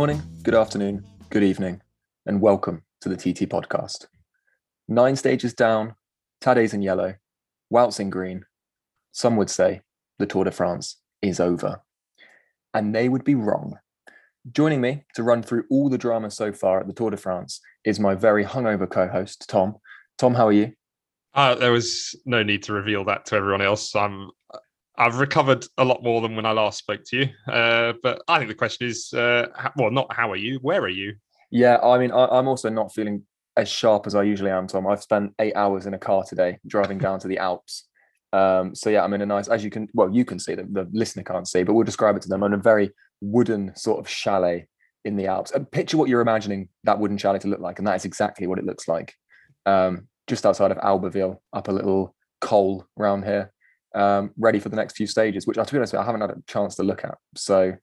morning, good afternoon, good evening, and welcome to the TT podcast. Nine stages down, Tadej's in yellow, Wout's in green. Some would say the Tour de France is over. And they would be wrong. Joining me to run through all the drama so far at the Tour de France is my very hungover co host, Tom. Tom, how are you? Uh, there was no need to reveal that to everyone else. I'm I've recovered a lot more than when I last spoke to you. Uh, but I think the question is, uh, well, not how are you? Where are you? Yeah, I mean, I, I'm also not feeling as sharp as I usually am, Tom. I've spent eight hours in a car today driving down to the Alps. Um, so yeah, I'm in a nice, as you can, well, you can see that the listener can't see, but we'll describe it to them. I'm in a very wooden sort of chalet in the Alps. Picture what you're imagining that wooden chalet to look like, and that is exactly what it looks like. Um, just outside of Albertville, up a little col round here um, ready for the next few stages, which, I to be honest, I haven't had a chance to look at. So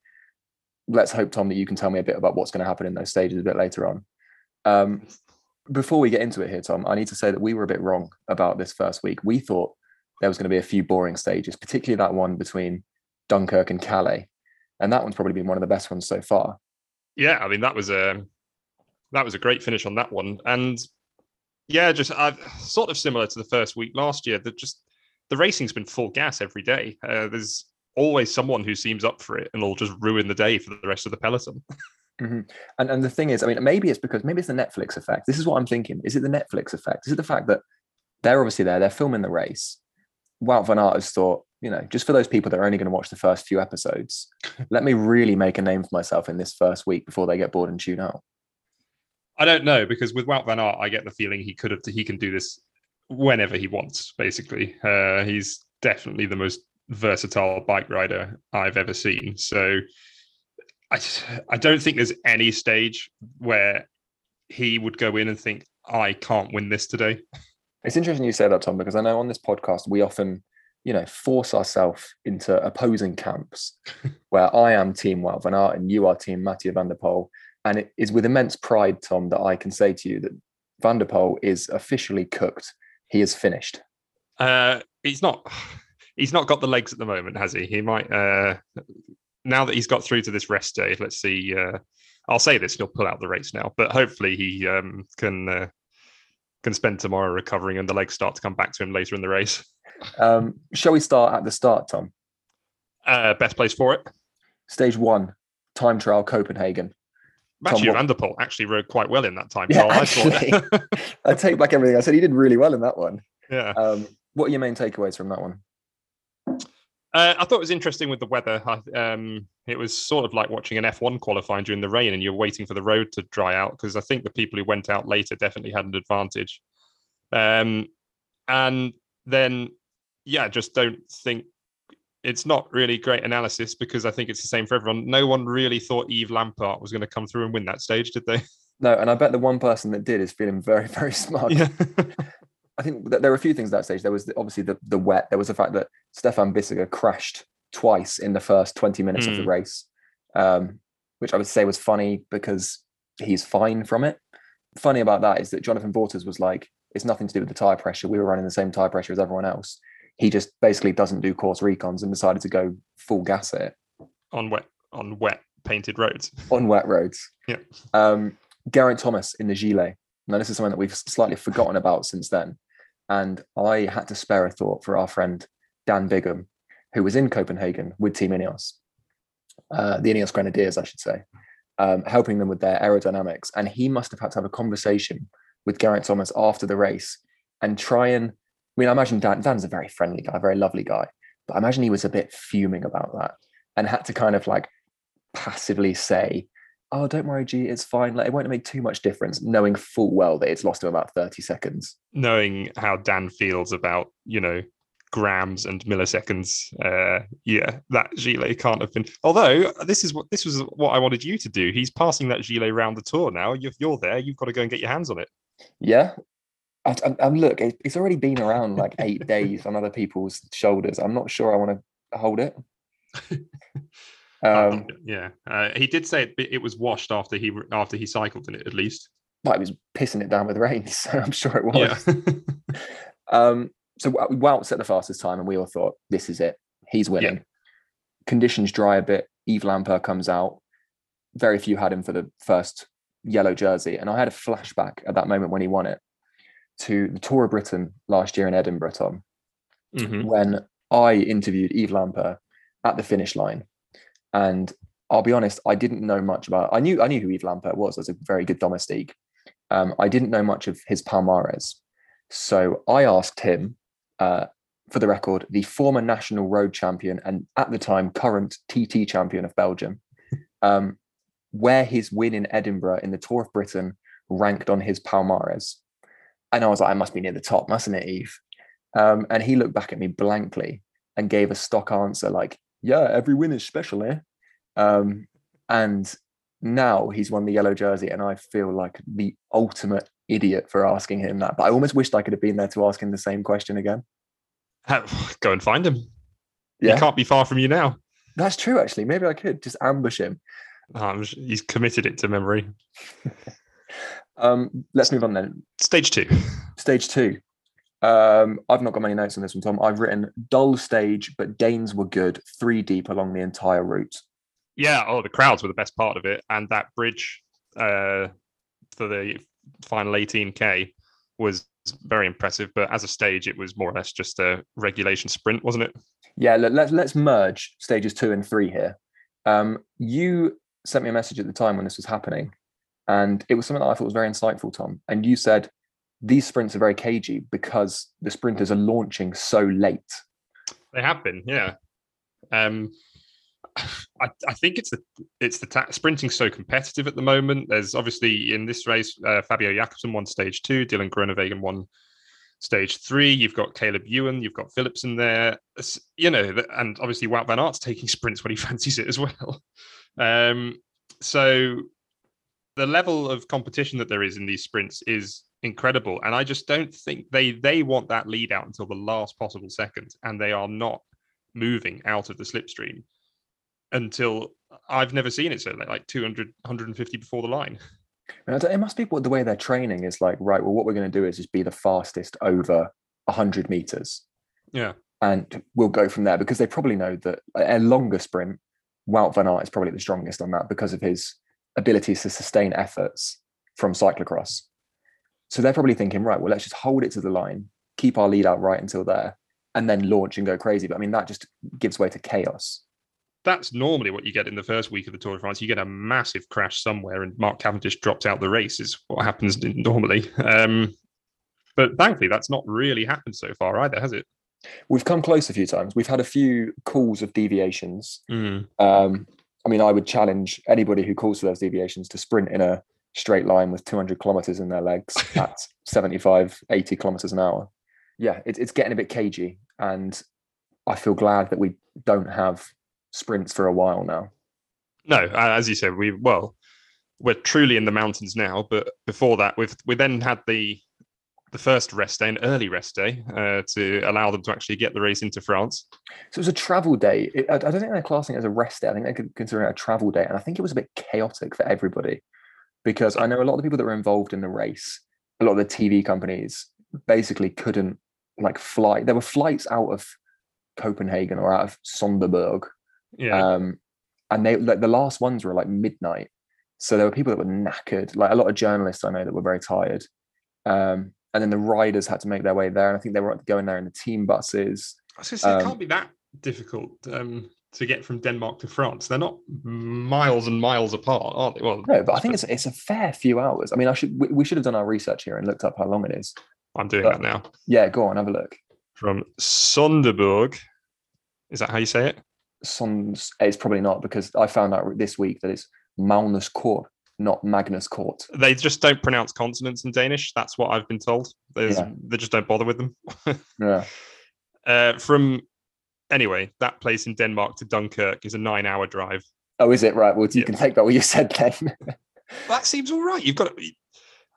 let's hope, Tom, that you can tell me a bit about what's going to happen in those stages a bit later on. Um, before we get into it here, Tom, I need to say that we were a bit wrong about this first week. We thought there was going to be a few boring stages, particularly that one between Dunkirk and Calais, and that one's probably been one of the best ones so far. Yeah, I mean that was a that was a great finish on that one, and yeah, just uh, sort of similar to the first week last year. That just the racing's been full gas every day. Uh, there's always someone who seems up for it and will just ruin the day for the rest of the peloton. Mm-hmm. And and the thing is, I mean, maybe it's because maybe it's the Netflix effect. This is what I'm thinking. Is it the Netflix effect? Is it the fact that they're obviously there, they're filming the race. Wout van Aert has thought, you know, just for those people that are only going to watch the first few episodes, let me really make a name for myself in this first week before they get bored and tune out. I don't know because with Wout van Aert, I get the feeling he could have he can do this whenever he wants. Basically, uh, he's definitely the most versatile bike rider I've ever seen. So I I don't think there's any stage where he would go in and think I can't win this today. It's interesting you say that, Tom, because I know on this podcast we often, you know, force ourselves into opposing camps where I am Team Wout van Aert and you are Team Mathieu van der Poel. And it is with immense pride, Tom, that I can say to you that Van der Poel is officially cooked he is finished? Uh, he's not. He's not got the legs at the moment, has he? He might. Uh, now that he's got through to this rest day, let's see. Uh, I'll say this: he'll pull out the race now, but hopefully he um, can uh, can spend tomorrow recovering, and the legs start to come back to him later in the race. Um, shall we start at the start, Tom? Uh, best place for it. Stage one, time trial Copenhagen. Mathieu Van der Poel actually rode quite well in that time. Yeah, actually, I, I take back everything I said. He did really well in that one. Yeah. Um, what are your main takeaways from that one? Uh, I thought it was interesting with the weather. Um, it was sort of like watching an F1 qualifying during the rain, and you're waiting for the road to dry out because I think the people who went out later definitely had an advantage. Um, and then, yeah, just don't think it's not really great analysis because I think it's the same for everyone. No one really thought Yves Lampaert was going to come through and win that stage, did they? No, and I bet the one person that did is feeling very, very smart. Yeah. I think that there were a few things that stage. There was obviously the, the wet. There was the fact that Stefan Bissegger crashed twice in the first 20 minutes mm. of the hmm. race, um, which I would say was funny because he's fine from it. Funny about that is that Jonathan Vaughters was like, it's nothing to do with the tire pressure. We were running the same tire pressure as everyone else he just basically doesn't do course recons and decided to go full gas at it on wet on wet painted roads. on wet roads. Yeah. Um, Geraint Thomas in the gilet. Now this is something that we've slightly forgotten about since then, and I had to spare a thought for our friend Dan Bigham, who was in Copenhagen with Team Ineos, uh, the Ineos Grenadiers, I should say, um, helping them with their aerodynamics, and he must have had to have a conversation with Geraint Thomas after the race and try and I mean, I imagine Dan, Dan's a very friendly guy, very lovely guy, but I imagine he was a bit fuming about that and had to kind of like passively say, "Oh, don't worry, G, it's fine. Like, it won't make too much difference," knowing full well that it's lost him about thirty seconds. Knowing how Dan feels about you know grams and milliseconds, uh, yeah, that gilet can't have been. Although this is what this was what I wanted you to do. He's passing that gilet around the tour now. If you're there, you've got to go and get your hands on it. Yeah, I, look, it's already been around like eight days on other people's shoulders. I'm not sure I want to hold it. Um, yeah, uh, he did say it, it, was washed after he after he cycled in it, at least. But he was pissing it down with rain, so I'm sure it was. Yeah. um, so Wout set the fastest time, and we all thought this is it. He's winning. Yeah. Conditions dry a bit. Yves Lampaert comes out. very few had him for the first yellow jersey. And I had a flashback at that moment when he won it to the Tour of Britain last year in Edinburgh, Tom, Mhm. when I interviewed Yves Lampaert at the finish line. And I'll be honest, I didn't know much about I knew I knew who Yves Lampaert was as a very good domestique. Um, I didn't know much of his Palmares. So I asked him, uh, for the record, the former national road champion and at the time current TT champion of Belgium, um, where his win in Edinburgh in the Tour of Britain ranked on his Palmares. And I was like, I must be near the top, mustn't it, Yves? Um, and he looked back at me blankly and gave a stock answer like, yeah, every win is special, eh? Um, and now he's won the yellow jersey, and I feel like the ultimate idiot for asking him that. But I almost wished I could have been there to ask him the same question again. Go and find him. Yeah. He can't be far from you now. That's true, actually. Maybe I could just ambush him. Um, he's committed it to memory. Um, let's move on then. Stage two. Stage two. Um, I've not got many notes on this one, Tom. I've written dull stage, but Danes were good, three deep along the entire route. Yeah. Oh, the crowds were the best part of it, and that bridge uh, for the final 18k was very impressive. But as a stage, it was more or less just a regulation sprint, wasn't it? Yeah, let, let's let's merge stages two and three here. Um, you sent me a message at the time when this was happening, and it was something that I thought was very insightful, Tom. And you said these sprints are very cagey because the sprinters are launching so late. They have been, yeah. Um, I, I think it's the it's the ta- sprinting so competitive at the moment. There's obviously in this race, uh, Fabio Jakobsen won stage two, Dylan Groenewegen won stage three. You've got Caleb Ewan, you've got Phillips in there, It's- you know, and obviously Wout van Aert's taking sprints when he fancies it as well. Um, so the level of competition that there is in these sprints is incredible, and I just don't think they they want that lead out until the last possible second, and they are not moving out of the slipstream until I've never seen it so late, like 200, 150 before the line. And I don't- it must be what the way they're training is like. Right, well, what we're going to do is just be the fastest over hundred meters, Yeah. and we'll go from there because they probably know that a a longer sprint, Wout van Aert is probably the strongest on that because of his abilities to sustain efforts from cyclocross. So they're probably thinking, right, well, let's just hold it to the line, keep our lead out right until there, and then launch and go crazy. But I mean, that just gives way to chaos. That's normally what you get in the first week of the Tour de France. You get a massive crash somewhere, and Mark Cavendish drops out the race. Is what happens normally. Um, but thankfully, that's not really happened so far either, has it? We've come close a few times. We've had a few calls of deviations. Mm. Um, I mean, I would challenge anybody who calls for those deviations to sprint in a straight line with 200 kilometers in their legs at 75, 80 kilometers an hour. Yeah, it, it's getting a bit cagey. And I feel glad that we don't have sprints for a while now. No, as you said, we well, we're truly in the mountains now. But before that, we've we then had the the first rest day, an early rest day, uh, to allow them to actually get the race into France. So it was a travel day. It, I, I don't think they're classing it as a rest day. I think they could consider it a travel day. And I think it was a bit chaotic for everybody because I know a lot of the people that were involved in the race, a lot of the TV companies basically couldn't like fly. There were flights out of Copenhagen or out of Sonderborg. Yeah, Um, and they like the last ones were like midnight. So there were people that were knackered, like a lot of journalists I know that were very tired. Um, and then the riders had to make their way there. And I think they were going there in the team buses. I was going to say, it um, can't be that difficult um, to get from Denmark to France. They're not miles and miles apart, aren't they? Well, No, but I think it's it's a fair few hours. I mean, I should we, we should have done our research here and looked up how long it is. I'm doing but- that now. Yeah, go on, have a look. From Sonderborg, is that how you say it? Sons, it's probably not because I found out this week that it's Court, not Magnus Cort. They just don't pronounce consonants in Danish. That's what I've been told. Yeah. They just don't bother with them. Yeah, Uh, from anyway, that place in Denmark to Dunkirk is a nine-hour drive. Oh, is it right? Well, you Yeah. can take back what you said then. That seems all right. You've got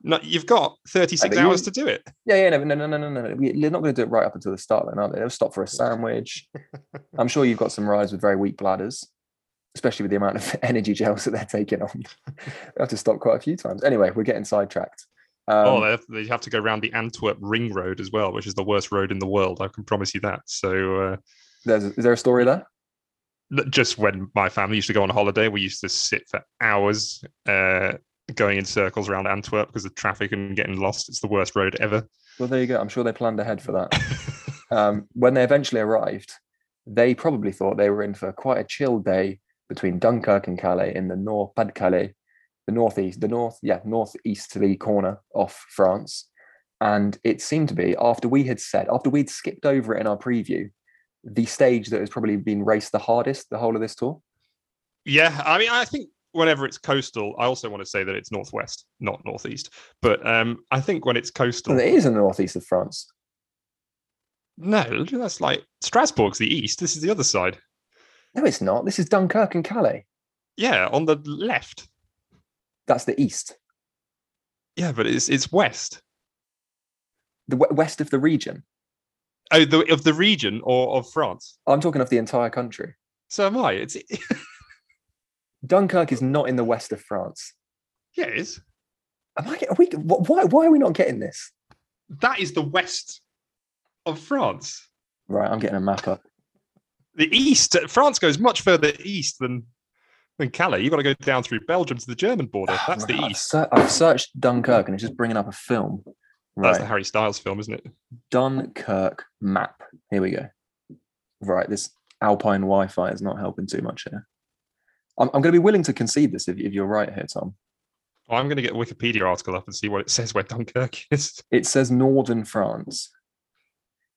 no, you've got 36 but you- hours to do it. yeah, yeah, no, no, no, no, no, no. We- They're not going to do it right up until the start, then, are they? They'll stop for a sandwich. I'm sure you've got some rides with very weak bladders, especially with the amount of energy gels that they're taking on. they have to stop quite a few times. Anyway, we're getting sidetracked. Um, oh, they have, they have to go around the Antwerp Ring Road as well, which is the worst road in the world. I can promise you that. So uh, there's, is there a story there? just when my family used to go on holiday, we used to sit for hours uh, going in circles around Antwerp because of traffic and getting lost. It's the worst road ever. Well, there you go. I'm sure they planned ahead for that. um, when they eventually arrived, they probably thought they were in for quite a chill day between Dunkirk and Calais in the North Pas de Calais, the northeast, the north, yeah, northeasterly corner of France. And it seemed to be after we had said, after we'd skipped over it in our preview, the stage that has probably been raced the hardest the whole of this tour. Yeah, I mean, I think whenever it's coastal, I also want to say that it's northwest, not northeast. But um, I think when it's coastal, well, it is in the northeast of France. No, that's like Strasbourg's the east. This is the other side. No, it's not. This is Dunkirk and Calais. Yeah, on the left. That's the east. Yeah, but it's it's west. The w- west of the region. Oh, the, of the region or of France? Oh, I'm talking of the entire country. So am I. It's Dunkirk is not in the west of France. Yeah, it is. Am I? Are we? Why? Why are we not getting this? That is the west of France. Right, I'm getting a map up. The east. France goes much further east than than Calais. You've got to go down through Belgium to the German border. Ah, That's the I've east. ser- I've searched Dunkirk and it's just bringing up a film. That's the Harry Styles film, isn't it? Dunkirk map. Here we go. Right, this Alpine Wi-Fi is not helping too much here. I'm, I'm going to be willing to concede this if, if you're right here, Tom. Well, I'm going to get a Wikipedia article up and see what it says where Dunkirk is. It says northern France.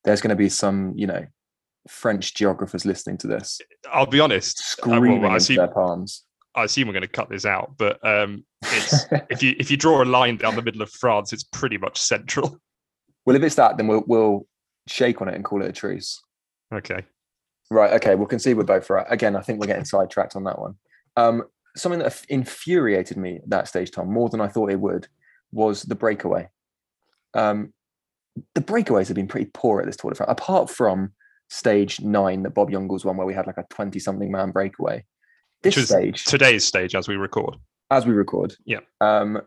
There's going to be some, you know, French geographers listening to this, I'll be honest. uh, well, screaming I assume- their palms. I assume we're going to cut this out, but um, it's if you if you draw a line down the middle of France, it's pretty much central. well, if it's that, then we'll we'll shake on it and call it a truce. Okay. Right. Okay. We'll concede we're both right. Again, I think we're getting sidetracked on that one. Um, something that infuriated me at that stage, Tom, more than I thought it would, was the breakaway. Um, the breakaways have been pretty poor at this Tour de France, apart from stage nine that Bob Jungels won, where we had like a 20 something man breakaway. This stage, Today's stage as we record. as we record, Yeah. Um,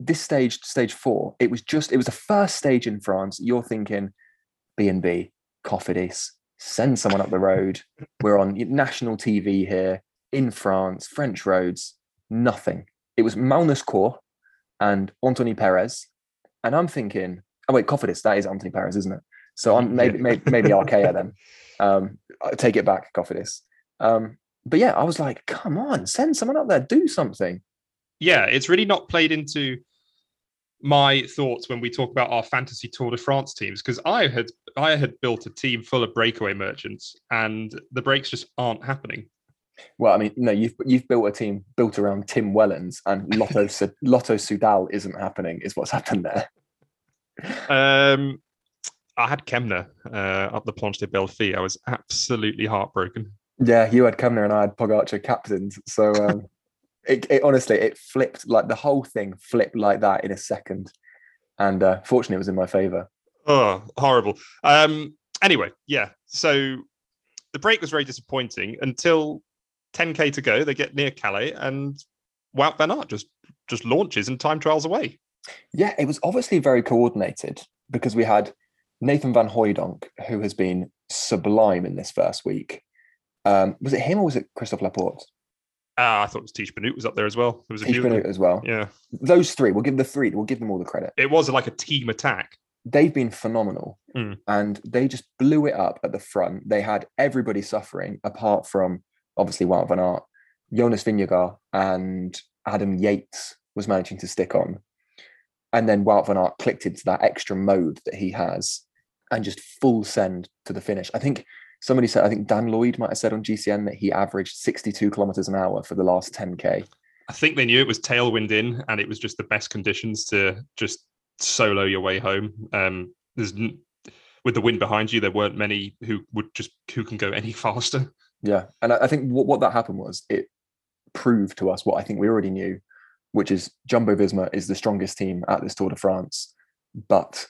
this stage, stage four, it was just, it was the first stage in France. You're thinking B and B, Cofidis, send someone up the road. We're on national TV here in France, French roads, nothing. It was Magnus Kor and Anthony Perez. And I'm thinking, oh wait, Cofidis, that is Anthony Perez, isn't it? So I'm maybe maybe, maybe Arkea then. Um, I take it back, Cofidis. Um, but yeah, I was like, come on, send someone up there, do something. Yeah, it's really not played into my thoughts when we talk about our fantasy Tour de France teams because I had I had built a team full of breakaway merchants and the breaks just aren't happening. Well, I mean, no, you've you've built a team built around Tim Wellens and Lotto Lotto Soudal isn't happening, is what's happened there. Um, I had Kämna uh, up the Planche des Belles Filles. I was absolutely heartbroken. Yeah, you had Kämna and I had Pogacar captained. So um, it, it honestly it flipped like the whole thing flipped like that in a second. And uh, fortunately, it was in my favour. Oh, horrible. Um, anyway, yeah. So the break was very disappointing until 10k to go. They get near Calais and Wout van Aert just just launches and time trials away. Yeah, it was obviously very coordinated because we had Nathan Van Hooydonck, who has been sublime in this first week. Um, was it him or was it Christophe Laporte? Ah, I thought it was Tiesj Benoot was up there as well. There was a Tish. Benoot as well. Yeah, Those three, we'll give the three, we'll give them all the credit. it was like a team attack. they've been phenomenal Mm. and they just blew it up at the front. They had everybody suffering apart from obviously Wout van Aert, Jonas Vingegaard and Adam Yates was managing to stick on. And then Wout van Aert clicked into that extra mode that he has and just full send to the finish. I think somebody said, I think Dan Lloyd might have said on GCN that he averaged 62 kilometers an hour for the last 10K. I think they knew it was tailwind in, and it was just the best conditions to just solo your way home. Um, there's n- with the wind behind you, there weren't many who would just who can go any faster. Yeah, and I I think what, what that happened was it proved to us what I think we already knew, which is Jumbo Visma is the strongest team at this Tour de France, but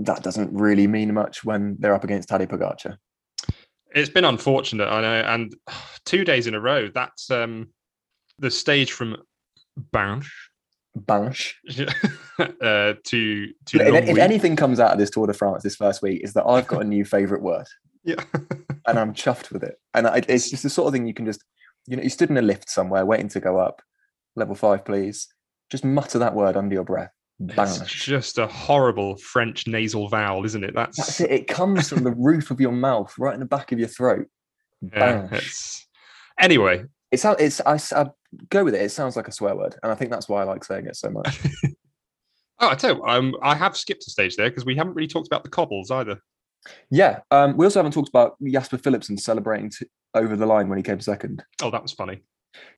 that doesn't really mean much when they're up against Tadej Pogacar. It's been unfortunate, I know, and two days in a row. That's um, the stage from Binche Binche. uh, to to If, if anything comes out of this Tour de France this first week, is that I've got a new favourite word. Yeah. and I'm chuffed with it. And I, it's just the sort of thing you can just, you know, you stood in a lift somewhere waiting to go up, level five, please. Just mutter that word under your breath. It's just a horrible French nasal vowel, isn't it? That's, That's it. It comes from the roof of your mouth, right in the back of your throat. yeah, it's anyway. It sounds. It's. I go with it. It sounds like a swear word, and I think that's why I like saying it so much. Oh, I tell you, um, I have skipped a stage there because we haven't really talked about the cobbles either. yeah. Um. We also haven't talked about Jasper Philipsen celebrating t- over the line when he came second. Oh, that was funny.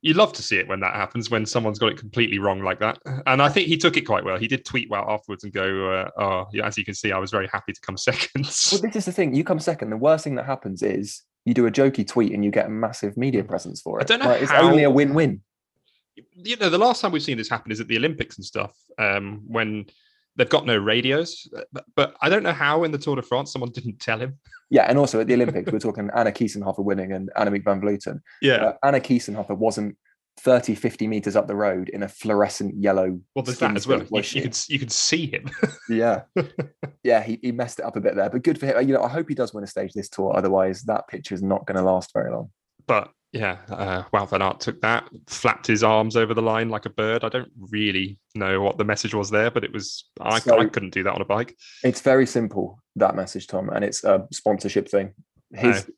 You love to see it when that happens, when someone's got it completely wrong like that. And I think he took it quite well. He did tweet well afterwards and go, uh, "Oh, yeah, as you can see, I was very happy to come second." Well, this is the thing. You come second. The worst thing that happens is you do a jokey tweet and you get a massive media presence for it. I don't know Like, it's how- only a win-win. you know, the last time we've seen this happen is at the Olympics and stuff, um, when they've got no radios. But, but I don't know how in the Tour de France someone didn't tell him. Yeah, and also at the Olympics, we're talking Anna Kiesenhofer winning and Annemiek van Vleuten. Yeah. Uh, Anna Kiesenhofer wasn't 30, 50 meters up the road in a fluorescent yellow. well, there's that as well. You, you could you could see him. Yeah. yeah, he, he messed it up a bit there, but good for him. You know, I hope he does win a stage this tour. Otherwise, that picture is not going to last very long. but yeah, uh, Wout van Aert took that, flapped his arms over the line like a bird. I don't really know what the message was there, but it was I, So- I couldn't do that on a bike. It's very simple that message, Tom, and it's a sponsorship thing. His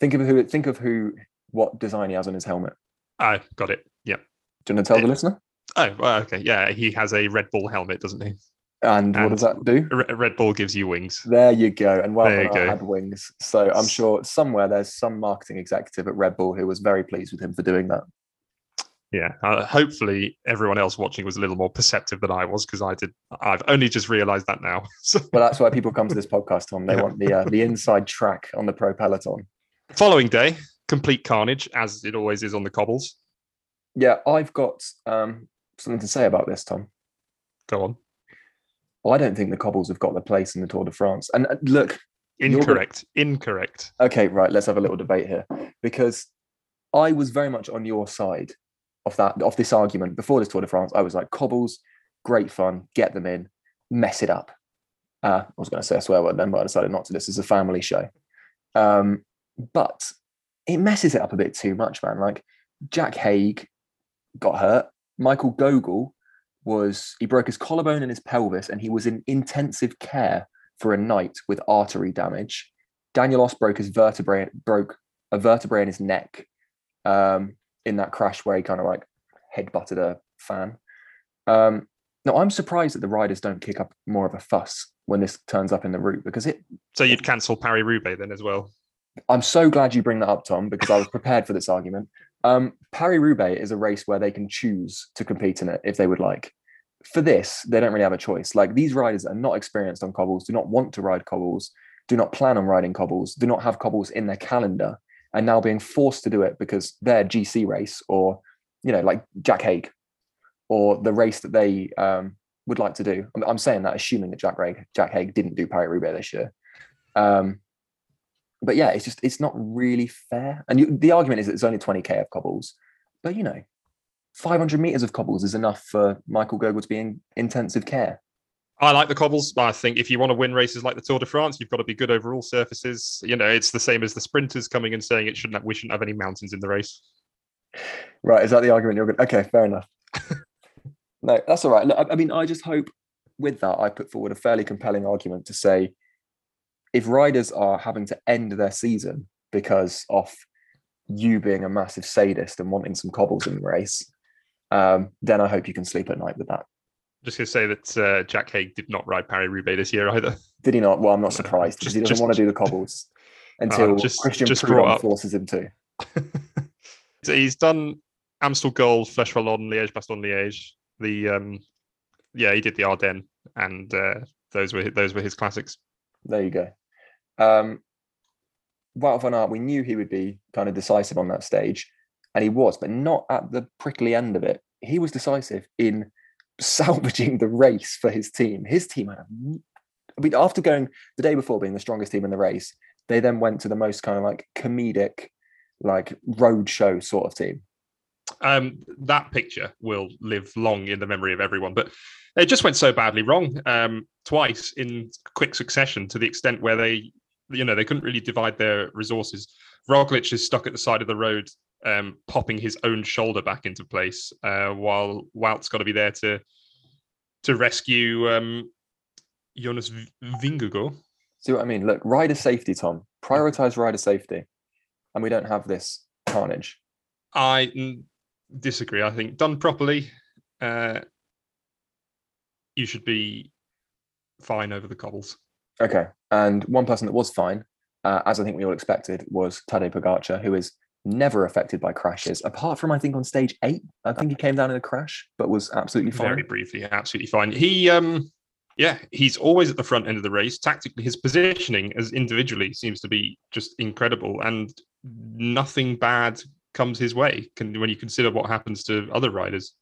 think of who think of who what design he has on his helmet. I got it. Yeah. Do you want to tell the listener? Oh, okay. Yeah, he has a Red Bull helmet, doesn't he? And, what does that do? Red Bull gives you wings. There you go. And well, you go. had wings. So I'm sure somewhere there's some marketing executive at Red Bull who was very pleased with him for doing that. Yeah. Uh, hopefully, everyone else watching was a little more perceptive than I was because I did. I've only just realised that now. So, But that's why people come to this podcast, Tom. They Yeah. want the uh, the inside track on the pro peloton. following day, complete carnage as it always is on the cobbles. Yeah, I've got um, something to say about this, Tom. Go on. Well, I don't think the cobbles have got the place in the Tour de France. And uh, look, You're gonna- Incorrect. Incorrect. okay, right, let's have a little debate here because I was very much on your side of that of this argument before this Tour de France. I was like, cobbles, great fun, get them in, mess it up. Uh, I was going to say a swear word then, but I decided not to. This is a family show. Um, but it messes it up a bit too much, man. Like Jack Haig got hurt. Michael Gogl was he broke his collarbone and his pelvis, and he was in intensive care for a night with artery damage. Daniel Oss broke his vertebrae, broke a vertebrae in his neck um, in that crash where he kind of like headbutted a fan. Um, now I'm surprised that the riders don't kick up more of a fuss when this turns up in the route because it. So you'd cancel Paris Roubaix then as well. I'm so glad you bring that up, Tom, because I was prepared for this argument. Um, Paris Roubaix is a race where they can choose to compete in it if they would like. For this, they don't really have a choice. Like these riders are not experienced on cobbles, do not want to ride cobbles, do not plan on riding cobbles, do not have cobbles in their calendar, and now being forced to do it because their GC race or, you know, like Jack Haig or the race that they um, would like to do. I'm, I'm saying that assuming that Jack Haig, Jack Haig didn't do Paris Roubaix this year. Um, but yeah, it's just it's not really fair. And you, the argument is that it's only 20k of cobbles, but you know, 500 meters of cobbles is enough for Michael Gogl to be in intensive care. I like the cobbles. I think if you want to win races like the Tour de France, you've got to be good over all surfaces. You know, it's the same as the sprinters coming and saying it shouldn't have, we shouldn't have any mountains in the race. Right? Is that the argument you're going? Okay, fair enough. no, that's all right. Look, I, I mean, I just hope with that I put forward a fairly compelling argument to say if riders are having to end their season because of you being a massive sadist and wanting some cobbles in the race, um, then I hope you can sleep at night with that. Just going to say that uh, Jack Haig did not ride Paris Roubaix this year either. Did he not? Well, I'm not surprised because he doesn't just- want to do the cobbles until just- Christian just Prudhomme forces him to. so he's done Amstel Gold, Flèche Wallonne, Liège, Bastogne Liège. The um, yeah, he did the Ardennes, and uh, those were those were his classics. There you go. Um, Wout van Aert, we knew he would be kind of decisive on that stage, and he was, but not at the prickly end of it. He was decisive in salvaging the race for his team. His team had I mean, after going the day before being the strongest team in the race, they then went to the most kind of like comedic, like road show sort of team. Um, that picture will live long in the memory of everyone, but it just went so badly wrong um, twice in quick succession to the extent where they you know they couldn't really divide their resources. Roglic is stuck at the side of the road, um, popping his own shoulder back into place, uh, while Wout's got to be there to to rescue um, Jonas Vingegaard. See what I mean? Look, rider safety, Tom. Prioritize rider safety, and we don't have this carnage. I disagree. I think done properly, uh, you should be fine over the cobbles. Okay, and one person that was fine, uh, as I think we all expected, was Tadej Pogacar, who is never affected by crashes, apart from I think on stage eight. I think he came down in a crash, but was absolutely fine. Very briefly, absolutely fine. He, um, yeah, he's always at the front end of the race. Tactically, his positioning as individually seems to be just incredible, and nothing bad comes his way can, when you consider what happens to other riders.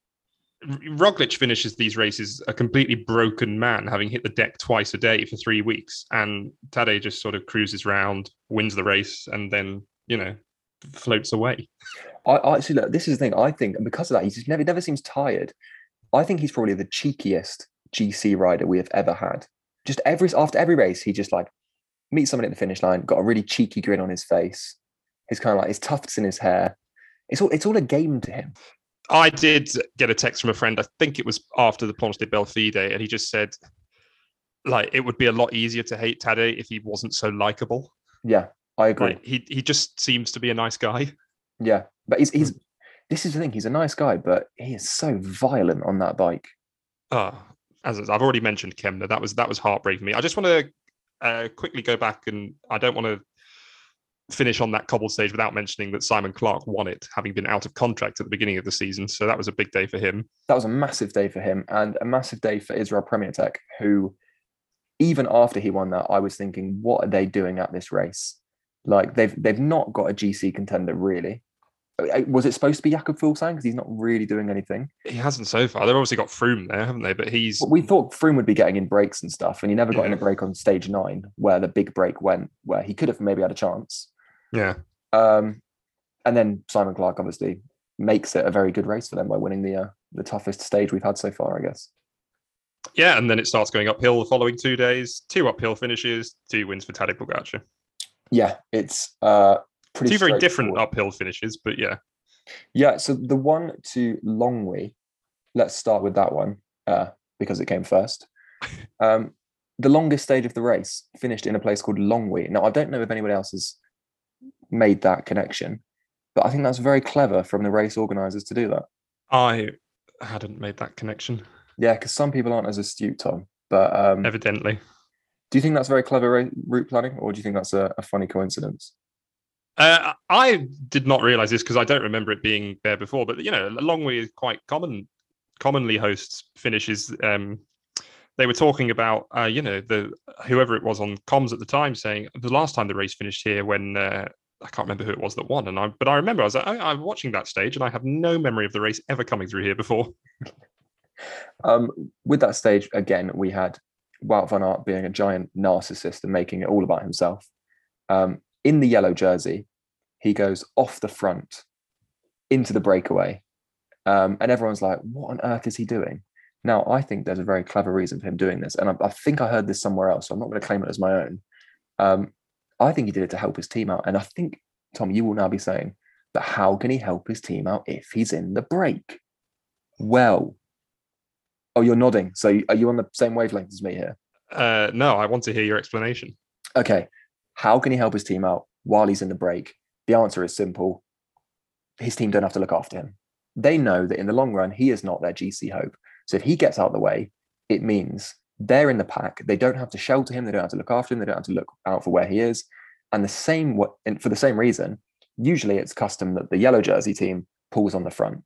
Roglic finishes these races a completely broken man, having hit the deck twice a day for three weeks, and Tadej just sort of cruises around, wins the race, and then you know floats away. I, I actually look. This is the thing. I think, and because of that, he just never never seems tired. I think he's probably the cheekiest GC rider we have ever had. Just every after every race, he just like meets someone at the finish line, got a really cheeky grin on his face. His kind of like his tufts in his hair. It's all it's all a game to him. I did get a text from a friend. I think it was after the Belles Filles day, and he just said, like, it would be a lot easier to hate Tadej if he wasn't so likable. Yeah, I agree. Like, he he just seems to be a nice guy. Yeah, but he's he's. This is the thing. He's a nice guy, but he is so violent on that bike. Oh, as I've already mentioned, Kämna, that was that was heartbreaking me. I just want to uh, quickly go back, and I don't want to finish on that cobble stage without mentioning that Simon Clarke won it, having been out of contract at the beginning of the season. So that was a big day for him. That was a massive day for him and a massive day for Israel Premier Tech, who, even after he won that, I was thinking, what are they doing at this race? Like they've they've not got a GC contender really. Was it supposed to be Jakob Fuglsang because he's not really doing anything? He hasn't so far. They've obviously got Froome there, haven't they? But he's. we thought Froome would be getting in breaks and stuff, and he never got yeah. in a break on stage nine, where the big break went, where he could have maybe had a chance. Yeah. Um, and then Simon Clarke obviously makes it a very good race for them by winning the uh, the toughest stage we've had so far, I guess. Yeah, and then it starts going uphill the following two days. Two uphill finishes, two wins for Tadej Pogacar. Yeah, it's uh, pretty two very different uphill finishes, but yeah. Yeah, so the one to Longwy, let's start with that one uh, because it came first. Um, the longest stage of the race finished in a place called Longwy. Now, I don't know if anybody else has made that connection. But I think that's very clever from the race organizers to do that. I hadn't made that connection. Yeah, because some people aren't as astute, Tom. But um, evidently, do you think that's very clever route planning, or do you think that's a, a funny coincidence? Uh, I did not realize this because I don't remember it being there before. But you know, Longwy is quite common, commonly hosts finishes. Um, they were talking about, uh, you know, the whoever it was on comms at the time saying the last time the race finished here when uh, I can't remember who it was that won, and I but I remember I was like, I, am watching that stage, and I have no memory of the race ever coming through here before. um, with that stage again, we had Wout van Aert being a giant narcissist and making it all about himself. Um, in the yellow jersey, he goes off the front into the breakaway, um, and everyone's like, "What on earth is he doing?" Now, I think there's a very clever reason for him doing this, and I, I think I heard this somewhere else, so I'm not going to claim it as my own. Um, I think he did it to help his team out. And I think, Tom, you will now be saying, but how can he help his team out if he's in the break? Well, oh, you're nodding. So are you on the same wavelength as me here? Uh, no, I want to hear your explanation. Okay. How can he help his team out while he's in the break? The answer is simple. His team don't have to look after him. They know that in the long run, he is not their GC hope. So if he gets out of the way, it means they're in the pack. They don't have to shelter him. They don't have to look after him. They don't have to look out for where he is. And the same, and for the same reason, usually it's custom that the yellow jersey team pulls on the front.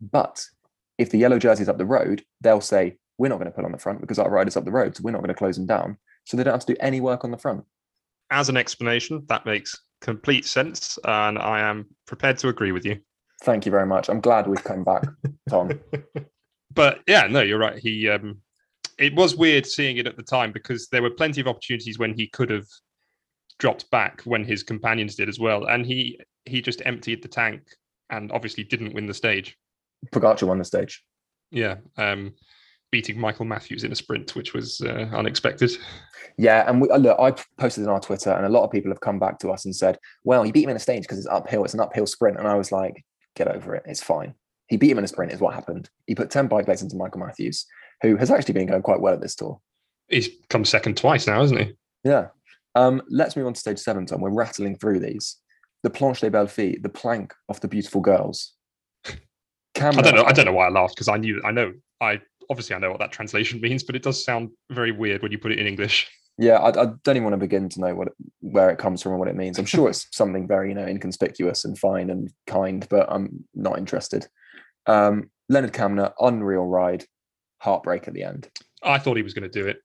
But if the yellow jersey is up the road, they'll say, we're not going to pull on the front because our rider's up the road. So we're not going to close them down. So they don't have to do any work on the front. As an explanation, that makes complete sense. And I am prepared to agree with you. Thank you very much. I'm glad we've come back, Tom. but yeah, no, you're right. He um, it was weird seeing it at the time because there were plenty of opportunities when he could have dropped back when his companions did as well, and he he just emptied the tank and obviously didn't win the stage. Pogacar won the stage. Yeah, um, beating Michael Matthews in a sprint, which was uh, unexpected. Yeah, and we, uh, look, I posted on our Twitter, and a lot of people have come back to us and said, "Well, he beat him in a stage because it's uphill. It's an uphill sprint." And I was like, "Get over it. It's fine." He beat him in a sprint, is what happened. He put ten bike legs into Michael Matthews, who has actually been going quite well at this tour. He's come second twice now, hasn't he? Yeah. Um, let's move on to stage seven, Tom. We're rattling through these. The Planche des Belles Filles, the plank of the beautiful girls. I don't know. I don't know why I laughed because I knew. I know. I obviously I know what that translation means, but it does sound very weird when you put it in English. Yeah, I, I don't even want to begin to know what it, where it comes from and what it means. I'm sure it's something very you know inconspicuous and fine and kind, but I'm not interested. Um, Lennard Kämna, unreal ride, heartbreak at the end. I thought he was going to do it.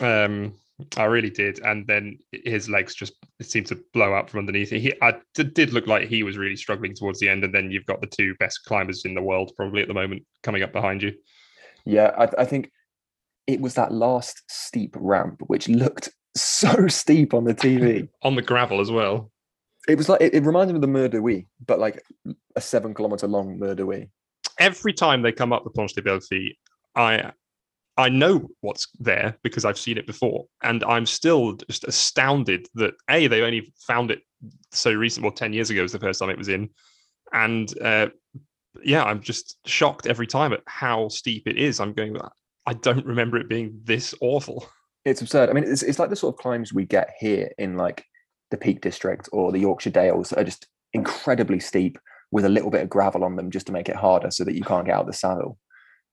Um, I really did, and then his legs just seemed to blow up from underneath. He, I did look like he was really struggling towards the end, and then you've got the two best climbers in the world probably at the moment coming up behind you. Yeah, I, I think it was that last steep ramp which looked so steep on the TV on the gravel as well. It was like it, it reminded me of the Mur de Huy, but like a seven kilometer long Mur de Huy. Every time they come up the Planche de Filles, I I know what's there because I've seen it before, and I'm still just astounded that a they only found it so recent. Well, ten years ago was the first time it was in, and uh, yeah, I'm just shocked every time at how steep it is. I'm going. I don't remember it being this awful. It's absurd. I mean, it's it's like the sort of climbs we get here in like the Peak District or the Yorkshire Dales are just incredibly steep with a little bit of gravel on them just to make it harder so that you can't get out of the saddle.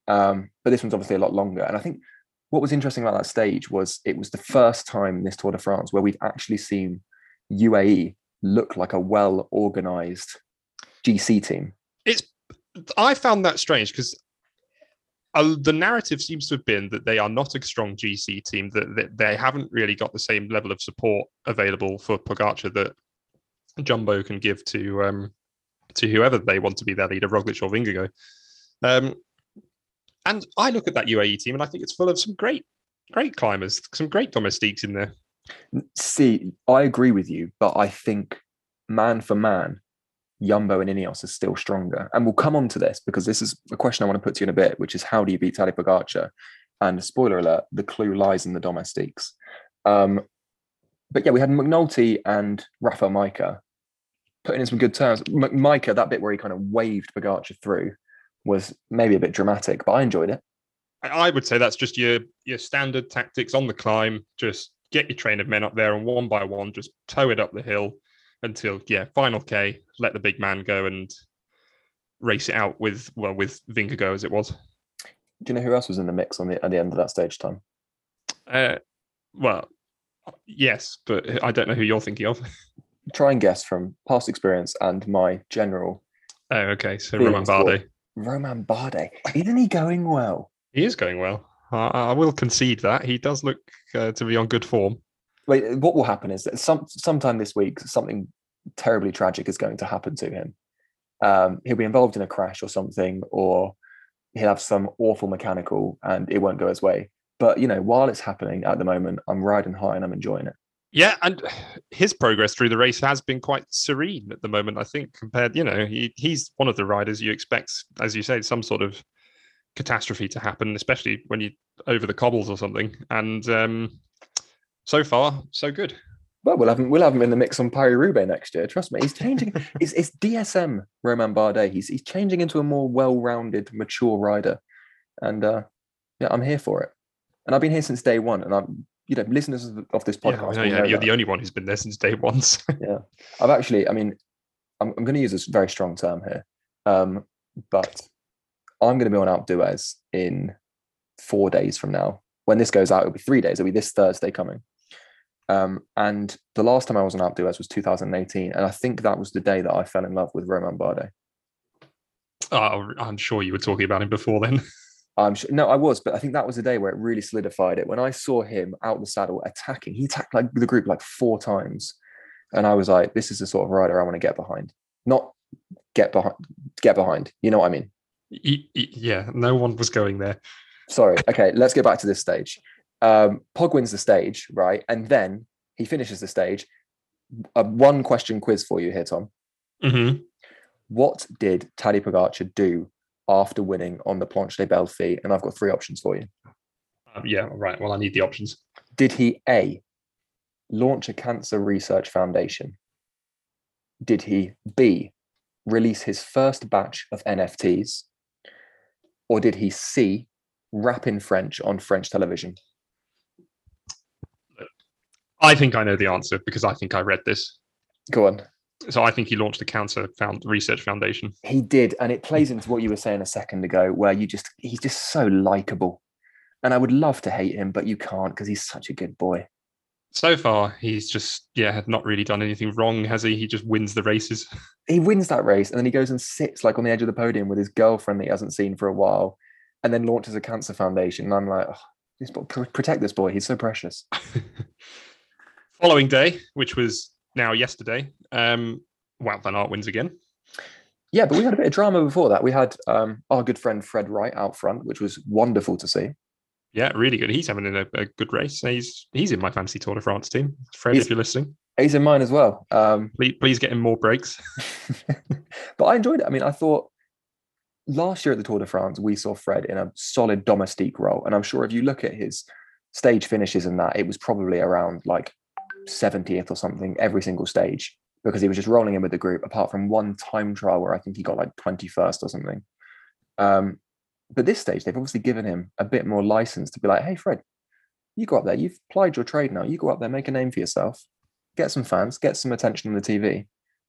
Um, but this one's obviously a lot longer. And I think what was interesting about that stage was it was the first time in this Tour de France where we've actually seen UAE look like a well organized GC team. It's I found that strange because uh, the narrative seems to have been that they are not a strong GC team, that, that they haven't really got the same level of support available for Pogacar that Jumbo can give to um, to whoever they want to be their leader, Roglic or Vingegaard. Um, and I look at that UAE team and I think it's full of some great, great climbers, some great domestiques in there. See, I agree with you, but I think man for man, Jumbo and Ineos are still stronger. And we'll come on to this because this is a question I want to put to you in a bit, which is how do you beat Tadej Pogacar? And spoiler alert, the clue lies in the domestiques. Um, but yeah, we had McNulty and Rafa Majka putting in some good terms. M- Majka, that bit where he kind of waved Pogacar through, was maybe a bit dramatic, but I enjoyed it. I would say that's just your your standard tactics on the climb. Just get your train of men up there and one by one, just tow it up the hill until yeah, final K. Let the big man go and race it out with well with Vingegaard as it was. Do you know who else was in the mix on the at the end of that stage time? Uh, well, yes, but I don't know who you're thinking of. Try and guess from past experience and my general. Oh, okay. So Romain Bardet. Romain Bardet. Isn't he going well? He is going well. I, I will concede that he does look uh, to be on good form. Wait, what will happen is that some sometime this week something terribly tragic is going to happen to him. Um, he'll be involved in a crash or something, or he'll have some awful mechanical, and it won't go his way. But you know, while it's happening at the moment, I'm riding high and I'm enjoying it. Yeah, and his progress through the race has been quite serene at the moment. I think compared, you know, he, he's one of the riders you expect, as you say, some sort of catastrophe to happen, especially when you over the cobbles or something. And um, so far, so good. Well, we'll have him. We'll have him in the mix on Paris Roubaix next year. Trust me, he's changing. it's, it's DSM Romain Bardet. He's he's changing into a more well-rounded, mature rider, and uh, yeah, I'm here for it. And I've been here since day one, and I'm you know, listeners of this podcast. Yeah, yeah you're that. the only one who's been there since day one. So. yeah, I've actually. I mean, I'm, I'm going to use this very strong term here, um, but I'm going to be on d'Huez in four days from now. When this goes out, it'll be three days. It'll be this Thursday coming. Um, and the last time I was on d'Huez was 2018, and I think that was the day that I fell in love with Romain Bardet. Oh, I'm sure you were talking about him before then. I'm sure, no, I was, but I think that was the day where it really solidified it. When I saw him out the saddle attacking, he attacked like the group like four times, and I was like, "This is the sort of rider I want to get behind." Not get behind, get behind. You know what I mean? Yeah, no one was going there. Sorry. Okay, let's get back to this stage. Um, Pog wins the stage, right, and then he finishes the stage. A one question quiz for you here, Tom. Mm-hmm. What did Tadej Pogacar do after winning on the Planche des Belles Filles? And I've got three options for you. Um, yeah, right. Well, I need the options. Did he A, launch a cancer research foundation? Did he B, release his first batch of NFTs? Or did he C, rap in French on French television? I think I know the answer because I think I read this. Go on. So I think he launched a cancer found research foundation. He did, and it plays into what you were saying a second ago, where you just he's just so likable. And I would love to hate him, but you can't because he's such a good boy. So far, he's just yeah, not really done anything wrong, has he? He just wins the races. He wins that race, and then he goes and sits like on the edge of the podium with his girlfriend that he hasn't seen for a while, and then launches a cancer foundation. And I'm like, oh, this boy, protect this boy. He's so precious. Following day, which was now yesterday, um, Wout van Aert wins again. Yeah, but we had a bit of drama before that. We had um, our good friend Fred Wright out front, which was wonderful to see. Yeah, really good. He's having a, a good race. He's he's in my fantasy Tour de France team. Fred, He's- if you're listening, He's in mine as well. Um, please, please get him more breaks. but I enjoyed it. I mean, I thought last year at the Tour de France, we saw Fred in a solid domestique role. And I'm sure if you look at his stage finishes and that, it was probably around like 70th or something every single stage because he was just rolling in with the group, apart from one time trial where I think he got like 21st or something. Um, but this stage, they've obviously given him a bit more license to be like, hey, Fred, you go up there, you've plied your trade now, you go up there, make a name for yourself, get some fans, get some attention on the TV.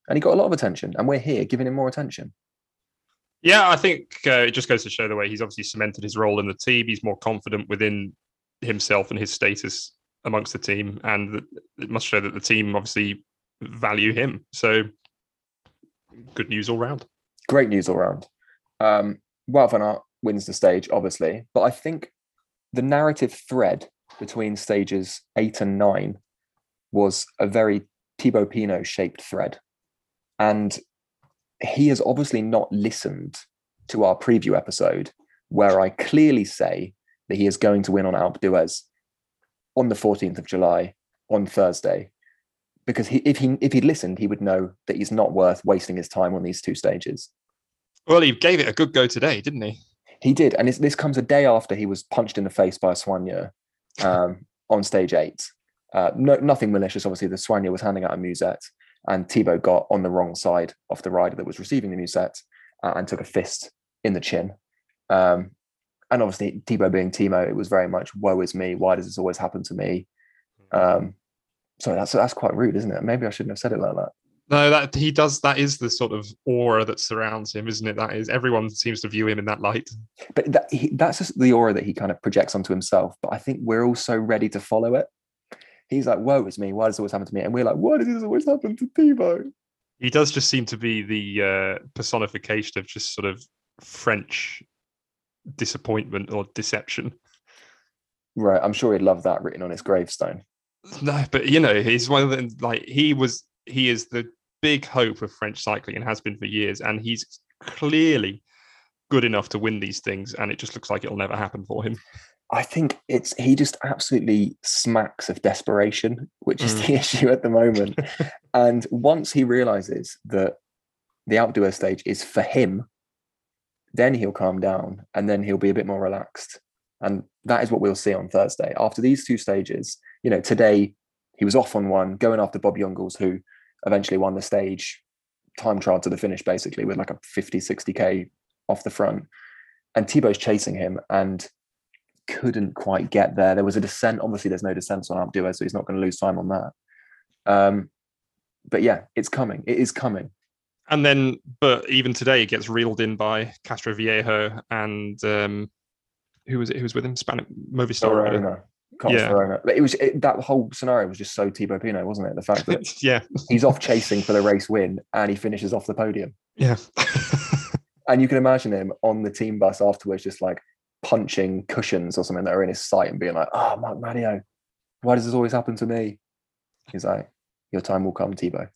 And he got a lot of attention, and we're here giving him more attention. Yeah, I think uh, it just goes to show the way he's obviously cemented his role in the team. He's more confident within himself and his status amongst the team, and it must show that the team obviously value him. So, good news all round. Great news all round. Um, Wout van Aert wins the stage, obviously, but I think the narrative thread between stages eight and nine was a very Thibaut Pinot shaped thread. And he has obviously not listened to our preview episode where I clearly say that he is going to win on Alpe d'Huez on the 14th of July on Thursday. Because he, if he if he'd listened, he would know that he's not worth wasting his time on these two stages. Well, he gave it a good go today, didn't he? He did, and it's, this comes a day after he was punched in the face by a soigneur um, on stage eight. Uh, no, nothing malicious. Obviously, the soigneur was handing out a musette, and Thibaut got on the wrong side of the rider that was receiving the musette uh, and took a fist in the chin. Um, and obviously, Thibaut being Timo, it was very much "woe is me." Why does this always happen to me? Um, so that's that's quite rude, isn't it? Maybe I shouldn't have said it like that. No, that he does. That is the sort of aura that surrounds him, isn't it? That is everyone seems to view him in that light. But that, he, that's just the aura that he kind of projects onto himself. But I think we're all so ready to follow it. He's like, "Whoa, is me! Why does it always happen to me?" And we're like, "Why does this always happen to Thibaut?" He does just seem to be the uh, personification of just sort of French disappointment or deception. Right, I'm sure he'd love that written on his gravestone. No, but you know, he's one of the like he was. He is the big hope of French cycling and has been for years, and he's clearly good enough to win these things, and it just looks like it'll never happen for him. I think it's he just absolutely smacks of desperation, which is Mm. the issue at the moment. and once he realizes that the outdoor stage is for him, then he'll calm down and then he'll be a bit more relaxed. And that is what we'll see on Thursday. After these two stages, you know, today he was off on one, going after Bob Jungels, who eventually won the stage time trial to the finish, basically, with like a 50, 60K off the front. And Thibaut's chasing him and couldn't quite get there. There was a descent. Obviously, there's no descent on d'Huez, so he's not going to lose time on that. Um, but yeah, it's coming. It is coming. And then, but even today, it gets reeled in by Castroviejo and um, who was it? Who was with him? Spanish Movistar. rider. Verona. Yeah. Verona. But it was it, that whole scenario was just so Thibaut Pinot, wasn't it? The fact that yeah, he's off chasing for the race win and he finishes off the podium. yeah. And you can imagine him on the team bus afterwards, just like punching cushions or something that are in his sight and being like, "Oh, Marc Madiot, why does this always happen to me?" He's like, "Your time will come, Thibaut.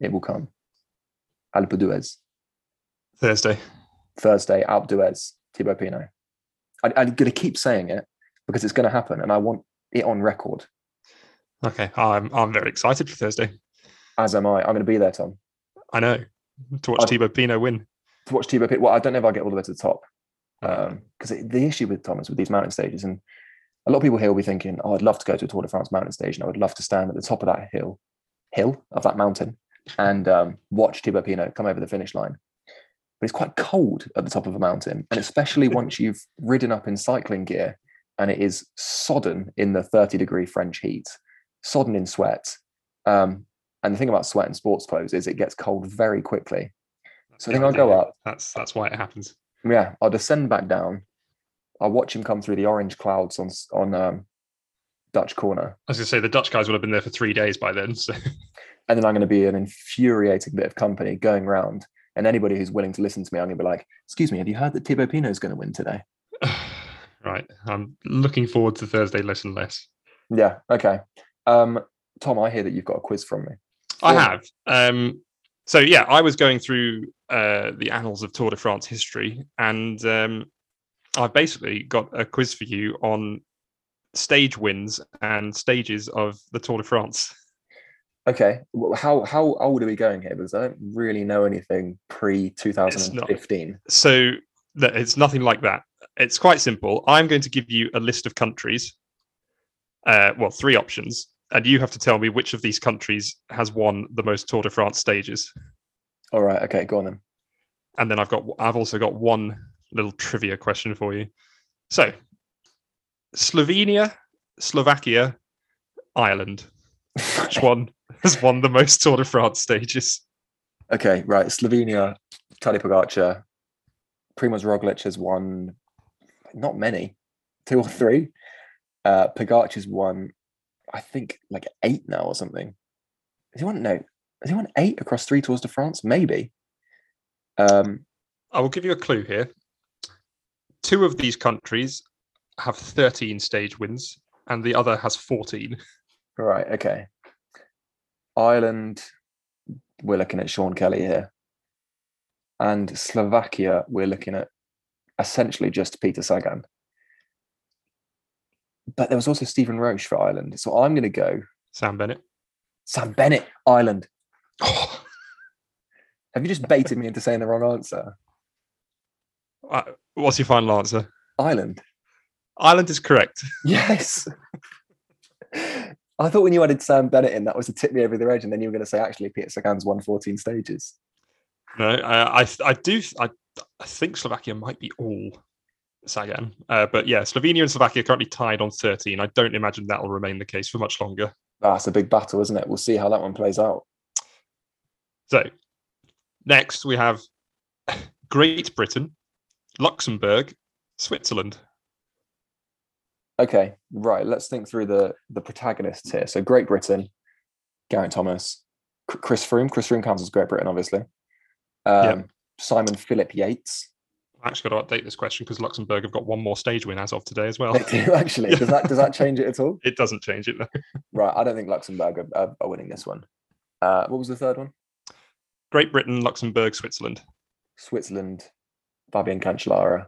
It will come." Alpe d'Huez, Thursday. Thursday, Alpe d'Huez, Thibaut Pinot. I, I'm going to keep saying it because it's going to happen, and I want it on record. Okay, I'm I'm very excited for Thursday. As am I. I'm going to be there, Tom. I know to watch I've- Thibaut Pinot win. to watch Thibaut Pinot. Well, I don't know if I'll get all the way to the top because the issue with Thomas with these mountain stages, and a lot of people here will be thinking, "Oh, I'd love to go to a Tour de France mountain stage, and I would love to stand at the top of that hill, hill of that mountain, and um, watch Thibaut Pinot come over the finish line." But it's quite cold at the top of a mountain, and especially once you've ridden up in cycling gear, and it is sodden in the 30 degree French heat, sodden in sweat. Um, and the thing about sweat and sports clothes is it gets cold very quickly. So I think I'll go up. That's that's why it happens. Yeah, I'll descend back down. I'll watch him come through the orange clouds on on um, Dutch corner. As I was gonna say the Dutch guys would have been there for three days by then. So. And then I'm going to be an infuriating bit of company going around. And anybody who's willing to listen to me, I'm going to be like, "Excuse me, have you heard that Thibaut Pinot is going to win today?" right. I'm looking forward to Thursday less and less. Yeah. Okay. Um, Tom, I hear that you've got a quiz from me. I have. Um, so yeah, I was going through uh, the annals of Tour de France history, and um, I've basically got a quiz for you on stage wins and stages of the Tour de France. Okay, how how old are we going here? Because I don't really know anything pre 2015. So it's nothing like that. It's quite simple. I'm going to give you a list of countries. Uh, well, three options, and you have to tell me which of these countries has won the most Tour de France stages. All right. Okay. Go on then. And then I've got I've also got one little trivia question for you. So, Slovenia, Slovakia, Ireland. Which one has won the most Tour de France stages? Okay, right. Slovenia, Tadej Pogacar, Primoz Roglic has won not many, two or three. Uh, Pogacar's won, I think, like eight now or something. Has he won? No, has he won eight across three Tours de France? Maybe. Um, I will give you a clue here. Two of these countries have 13 stage wins, and the other has 14. Right. Okay. Ireland, we're looking at Sean Kelly here. And Slovakia, we're looking at essentially just Peter Sagan. But there was also Stephen Roche for Ireland. So I'm going to go Sam Bennett. Sam Bennett, Ireland. Oh. Have you just baited me into saying the wrong answer? Uh, what's your final answer? Ireland. Ireland is correct. Yes. I thought when you added Sam Bennett in, that was to tip me over the edge, and then you were going to say actually Peter Sagan's won 14 stages. No, I I, I do I, I think Slovakia might be all Sagan, uh, but yeah, Slovenia and Slovakia currently tied on 13. I don't imagine that will remain the case for much longer. That's a big battle, isn't it? We'll see how that one plays out. So, next we have Great Britain, Luxembourg, Switzerland. Okay, right. Let's think through the the protagonists here. So, Great Britain, Geraint Thomas, Chris Froome. Chris Froome counts as Great Britain, obviously. Um, yep. Simon Philip Yates. I actually got to update this question because Luxembourg have got one more stage win as of today as well. They do actually. Does that does that change it at all? It doesn't change it though. right. I don't think Luxembourg are, are, are winning this one. Uh, what was the third one? Great Britain, Luxembourg, Switzerland. Switzerland, Fabian Cancellara.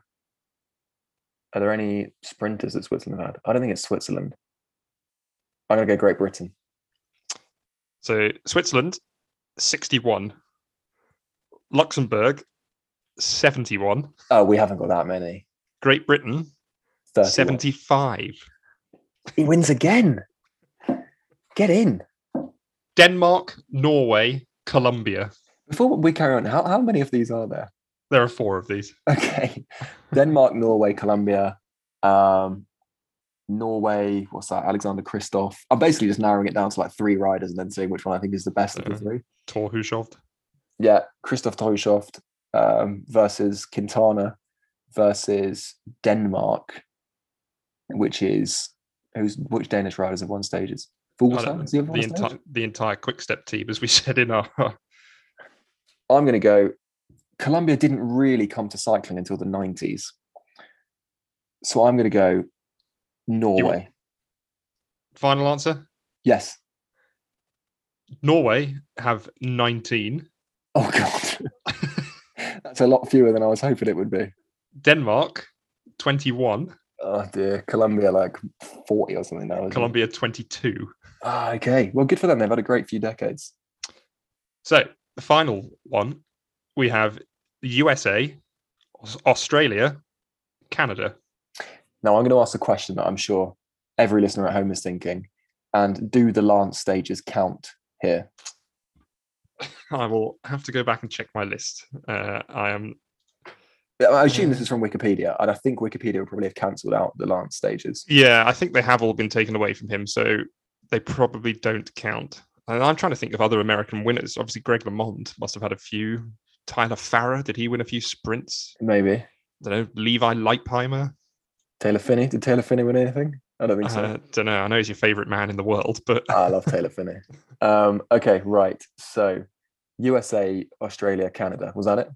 Are there any sprinters that Switzerland had? I don't think it's Switzerland. I'm going to go Great Britain. So Switzerland, 61. Luxembourg, 71. Oh, we haven't got that many. Great Britain, 31. 75. He wins again. Get in. Denmark, Norway, Colombia. Before we carry on, how, how many of these are there? There are four of these. Okay. Denmark, Norway, Colombia, um, Norway, what's that? Alexander Kristoff. I'm basically just narrowing it down to like three riders and then seeing which one I think is the best uh, of the three. Thor Hushovd. Yeah, Kristoff Hushovd um, versus Quintana versus Denmark, which is who's which Danish riders have won stages? Fuglsang, the, the, enti- the entire quick step team, as we said in our. I'm going to go Colombia didn't really come to cycling until the 90s. So I'm going to go Norway. Final answer? Yes. Norway have 19. Oh, God. That's a lot fewer than I was hoping it would be. Denmark, 21. Oh, dear. Colombia, like 40 or something now. Colombia, it? 22. Ah, okay. Well, good for them. They've had a great few decades. So, the final one we have the USA, Australia, Canada. Now I'm going to ask a question that I'm sure every listener at home is thinking. And do the Lance stages count here? I will have to go back and check my list. Uh, I am I assume this is from Wikipedia, and I think Wikipedia would probably have cancelled out the Lance stages. Yeah, I think they have all been taken away from him, so they probably don't count. And I'm trying to think of other American winners. Obviously, Greg LeMond must have had a few. Tyler Farrar, did he win a few sprints? Maybe I don't know. Levi Leipheimer. Taylor Phinney. Did Taylor Phinney win anything? I don't think so. Uh, don't know. I know he's your favorite man in the world, but Ah, I love Taylor Phinney. Um, okay, right. So USA, Australia, Canada. Was that it?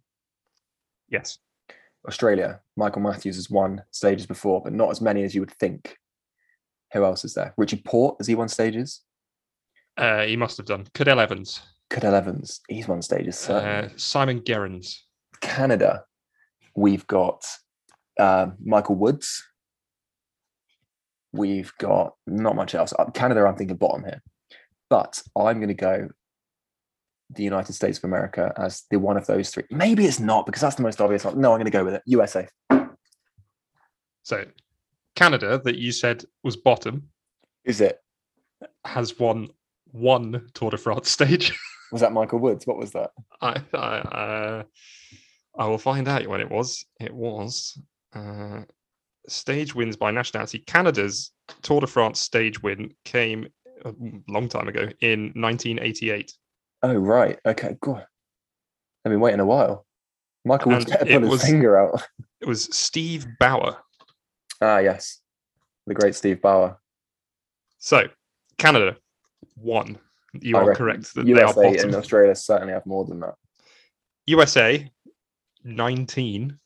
yes, Australia. Michael Matthews has won stages before, but not as many as you would think. Who else is there? Richard Porte. Has he won stages? uh, he must have done. Cadel Evans, Cadel Evans. He's won stages. Uh, Simon Gerrans, Canada, we've got um, Michael Woods. We've got not much else. Uh, Canada, I'm thinking bottom here, but I'm going to go the United States of America as the one of those three. Maybe it's not because that's the most obvious one. No, I'm going to go with it. USA. So Canada, that you said was bottom, Is it? has won one Tour de France stage. Was that Michael Woods? What was that? I I, uh, I will find out when it was. It was uh, stage wins by nationality. Canada's Tour de France stage win came a long time ago in 1988. Oh, right. Okay, good. I've been waiting a while. Michael was it pulling his finger out. It was Steve Bauer. Ah, yes. The great Steve Bauer. So Canada won. You I are correct that they are USA and. Australia certainly have more than that. USA 19.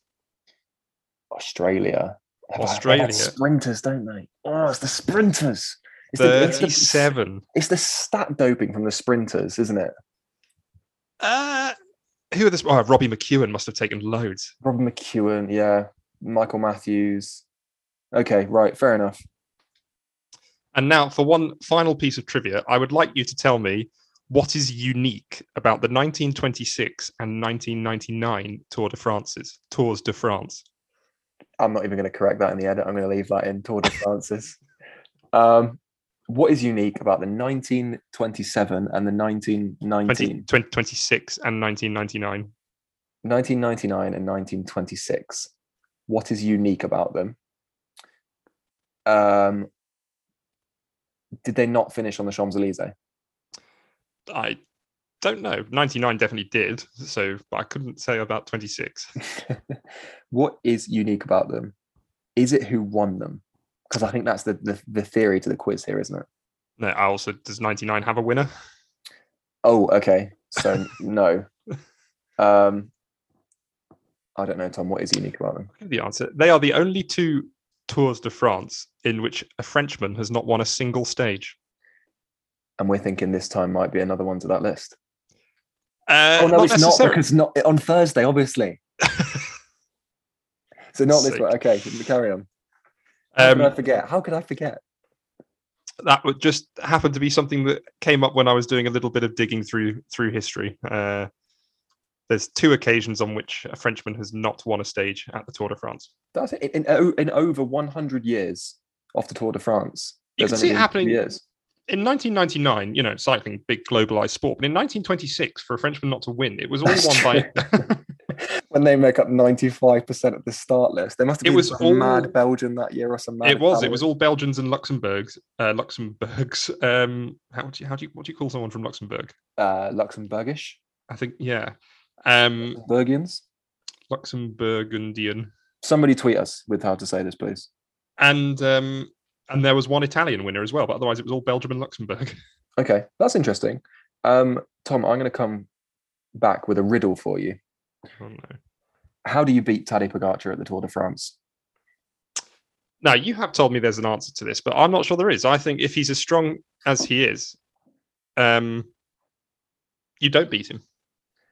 Australia. They Australia. sprinters, don't they? Oh, it's the sprinters. It's the, it's, the, 37. it's the stat doping from the sprinters, isn't it? Uh, who are this? Oh, Robbie McEwen must have taken loads. Robbie McEwen, yeah. Michael Matthews. Okay, right, fair enough. And now, for one final piece of trivia, I would like you to tell me what is unique about the 1926 and 1999 Tour de France's Tours de France. I'm not even going to correct that in the edit. I'm going to leave that in Tour de France's. um, what is unique about the 1927 and the 1919, 20, 2026 and 1999. 1999 and 1926? What is unique about them? Um, did they not finish on the Champs Elysees? I don't know. 99 definitely did. So, but I couldn't say about 26. what is unique about them? Is it who won them? Because I think that's the, the the theory to the quiz here, isn't it? No, I also does 99 have a winner? Oh, okay. So no. Um, I don't know, Tom. What is unique about them? The answer. They are the only two Tours de France in which a Frenchman has not won a single stage. And we're thinking this time might be another one to that list. Uh, oh no, it's not because not on Thursday, obviously. So not this one. Okay, carry on. How could I um, forget? How could I forget? that would just happened to be something that came up when I was doing a little bit of digging through through history. Uh, there's two occasions on which a Frenchman has not won a stage at the Tour de France. That's it. In, in, in over 100 years of the Tour de France. You can see it happening- Years. In 1999, you know, cycling, big globalized sport, but in 1926, for a Frenchman not to win, it was all That's won by. when they make up 95% of the start list. There must have It was some mad all- Belgian that year or some mad it was. It was all Belgians and Luxembourgs. Uh, Luxembourgs. Um, how do you how do you what do you call someone from Luxembourg? uh, Luxembourgish, I think yeah. Um, Bergians. Luxembourgundian. Somebody tweet us with how to say this, please. and um, and there was one Italian winner as well, but otherwise it was all Belgium and Luxembourg. Okay, that's interesting. Um, Tom, I'm going to come back with a riddle for you. Oh, no. How do you beat Tadej Pogacar at the Tour de France? Now you have told me there's an answer to this, but I'm not sure there is. I think if he's as strong as he is, um, you don't beat him.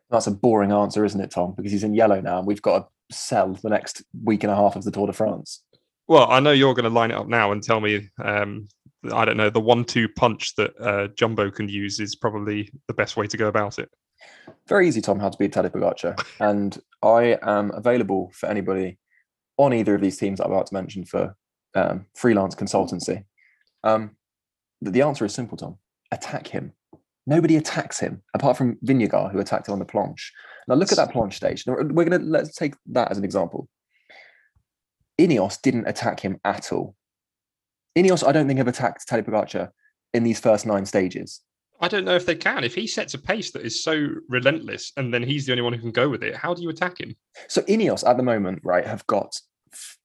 That's a boring answer, isn't it, Tom? Because he's in yellow now, and we've got to sell the next week and a half of the Tour de France. Well, I know you're going to line it up now and tell me, um, I don't know, the one-two punch that uh, Jumbo can use is probably the best way to go about it. Very easy, Tom, how to beat Tadej Pogacar. and I am available for anybody on either of these teams I'm about to mention for um, freelance consultancy. Um, the answer is simple, Tom. Attack him. Nobody attacks him apart from Vingegaard, who attacked him on the planche. Now look at that planche stage. We're going to let's take that as an example. Ineos didn't attack him at all. Ineos, I don't think have attacked Tadej Pogacar in these first nine stages. I don't know if they can. If he sets a pace that is so relentless and then he's the only one who can go with it, how do you attack him? So Ineos at the moment, right, have got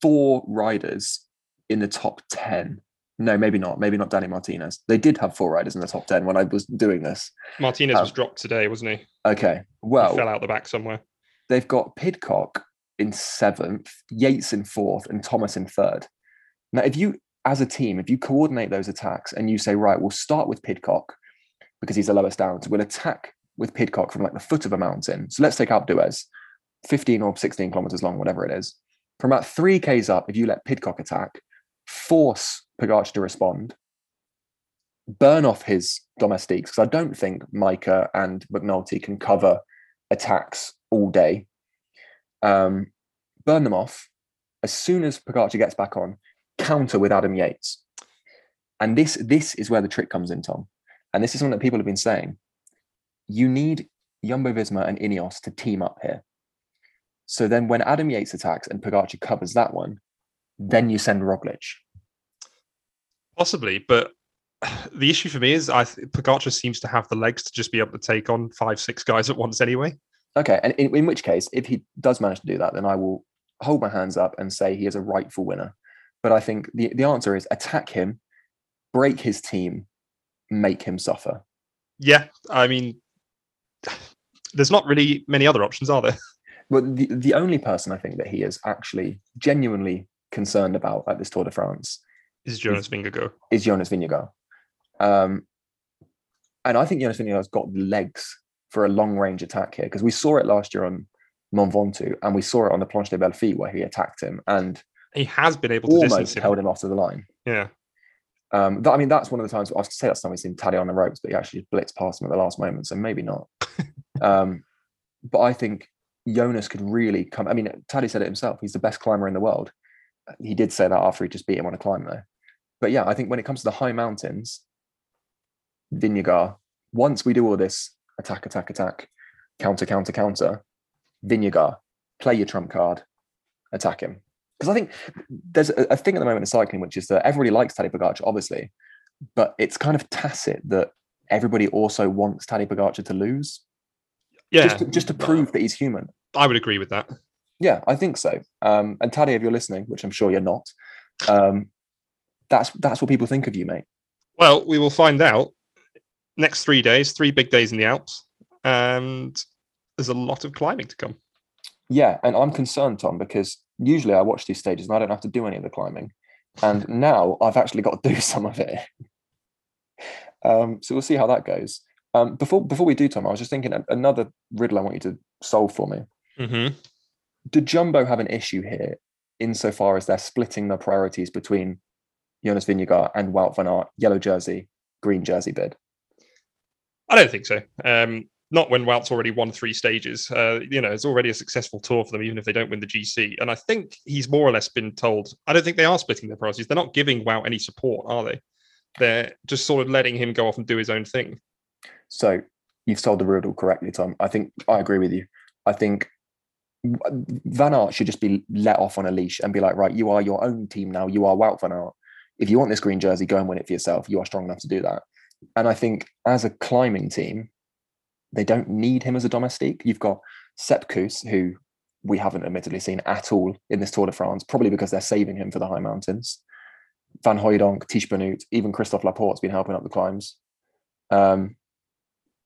four riders in the top 10. No, maybe not. Maybe not Danny Martinez. They did have four riders in the top 10 when I was doing this. Martinez um, was dropped today, wasn't he? Okay. Well, he fell out the back somewhere. They've got Pidcock in seventh, Yates in fourth, and Thomas in third. Now, if you, as a team, if you coordinate those attacks and you say, right, we'll start with Pidcock because he's the lowest down, so we'll attack with Pidcock from like the foot of a mountain. So let's take Alpe d'Huez, 15 or 16 kilometers long, whatever it is. From about three Ks up, if you let Pidcock attack, force Pogacar to respond, burn off his domestiques, because I don't think Majka and McNulty can cover attacks all day. Um, burn them off. As soon as Pogacar gets back on, counter with Adam Yates. And this this is where the trick comes in, Tom. And this is something that people have been saying. You need Jumbo Visma and Ineos to team up here. So then when Adam Yates attacks and Pogacar covers that one, then you send Roglic. Possibly, but the issue for me is I Pogacar seems to have the legs to just be able to take on five, six guys at once anyway. Okay, and in, in which case, if he does manage to do that, then I will hold my hands up and say he is a rightful winner. But I think the, the answer is attack him, break his team, make him suffer. Yeah, I mean, there's not really many other options, are there? But the, the only person I think that he is actually genuinely concerned about at this Tour de France is Jonas Vingegaard. Is Jonas Vingegaard. Um, and I think Jonas Vingegaard's got legs for a long range attack here because we saw it last year on Mont Ventoux and we saw it on the Planche des Belles Filles where he attacked him and he has been able to almost held him off to the line. Yeah. Um, that, I mean, that's one of the times I was to say that's time we've seen Taddy on the ropes, but he actually blitzed past him at the last moment, so maybe not. um, but I think Jonas could really come. I mean, Taddy said it himself. He's the best climber in the world. He did say that after he just beat him on a climb, though. But yeah, I think when it comes to the high mountains, Vingegaard, once we do all this attack, attack, attack, counter, counter, counter, Vingegaard, play your trump card, attack him. Because I think there's a, a, thing at the moment in cycling, which is that everybody likes Tadej Pogacar, obviously, but it's kind of tacit that everybody also wants Tadej Pogacar to lose. Yeah, just to, just to prove that he's human. I would agree with that. Yeah, I think so. Um, and Tadej, if you're listening, which I'm sure you're not, um, that's that's what people think of you, mate. Well, we will find out next three days, three big days in the Alps, and there's a lot of climbing to come. Yeah, and I'm concerned, Tom, because usually I watch these stages and I don't have to do any of the climbing, and now I've actually got to do some of it. um, so we'll see how that goes. Um, before before we do, Tom, I was just thinking another riddle I want you to solve for me. Mm-hmm. Do Jumbo have an issue here insofar as they're splitting the priorities between Jonas Vingegaard and Wout van Aert, yellow jersey, green jersey bid? I don't think so. Um, not when Wout's already won three stages. Uh, you know, it's already a successful tour for them, even if they don't win the GC. And I think he's more or less been told. I don't think they are splitting their priorities. They're not giving Wout any support, are they? They're just sort of letting him go off and do his own thing. So you've solved the riddle correctly, Tom. I think I agree with you. I think Van Aert should just be let off on a leash and be like, right, you are your own team now. You are Wout Van Aert. If you want this green jersey, go and win it for yourself. You are strong enough to do that. And I think as a climbing team, they don't need him as a domestique. You've got Sepp Kuss, who we haven't admittedly seen at all in this Tour de France, probably because they're saving him for the high mountains. Van Hooydonck, Tiesj Benoot, even Christophe Laporte's been helping up the climbs. Um,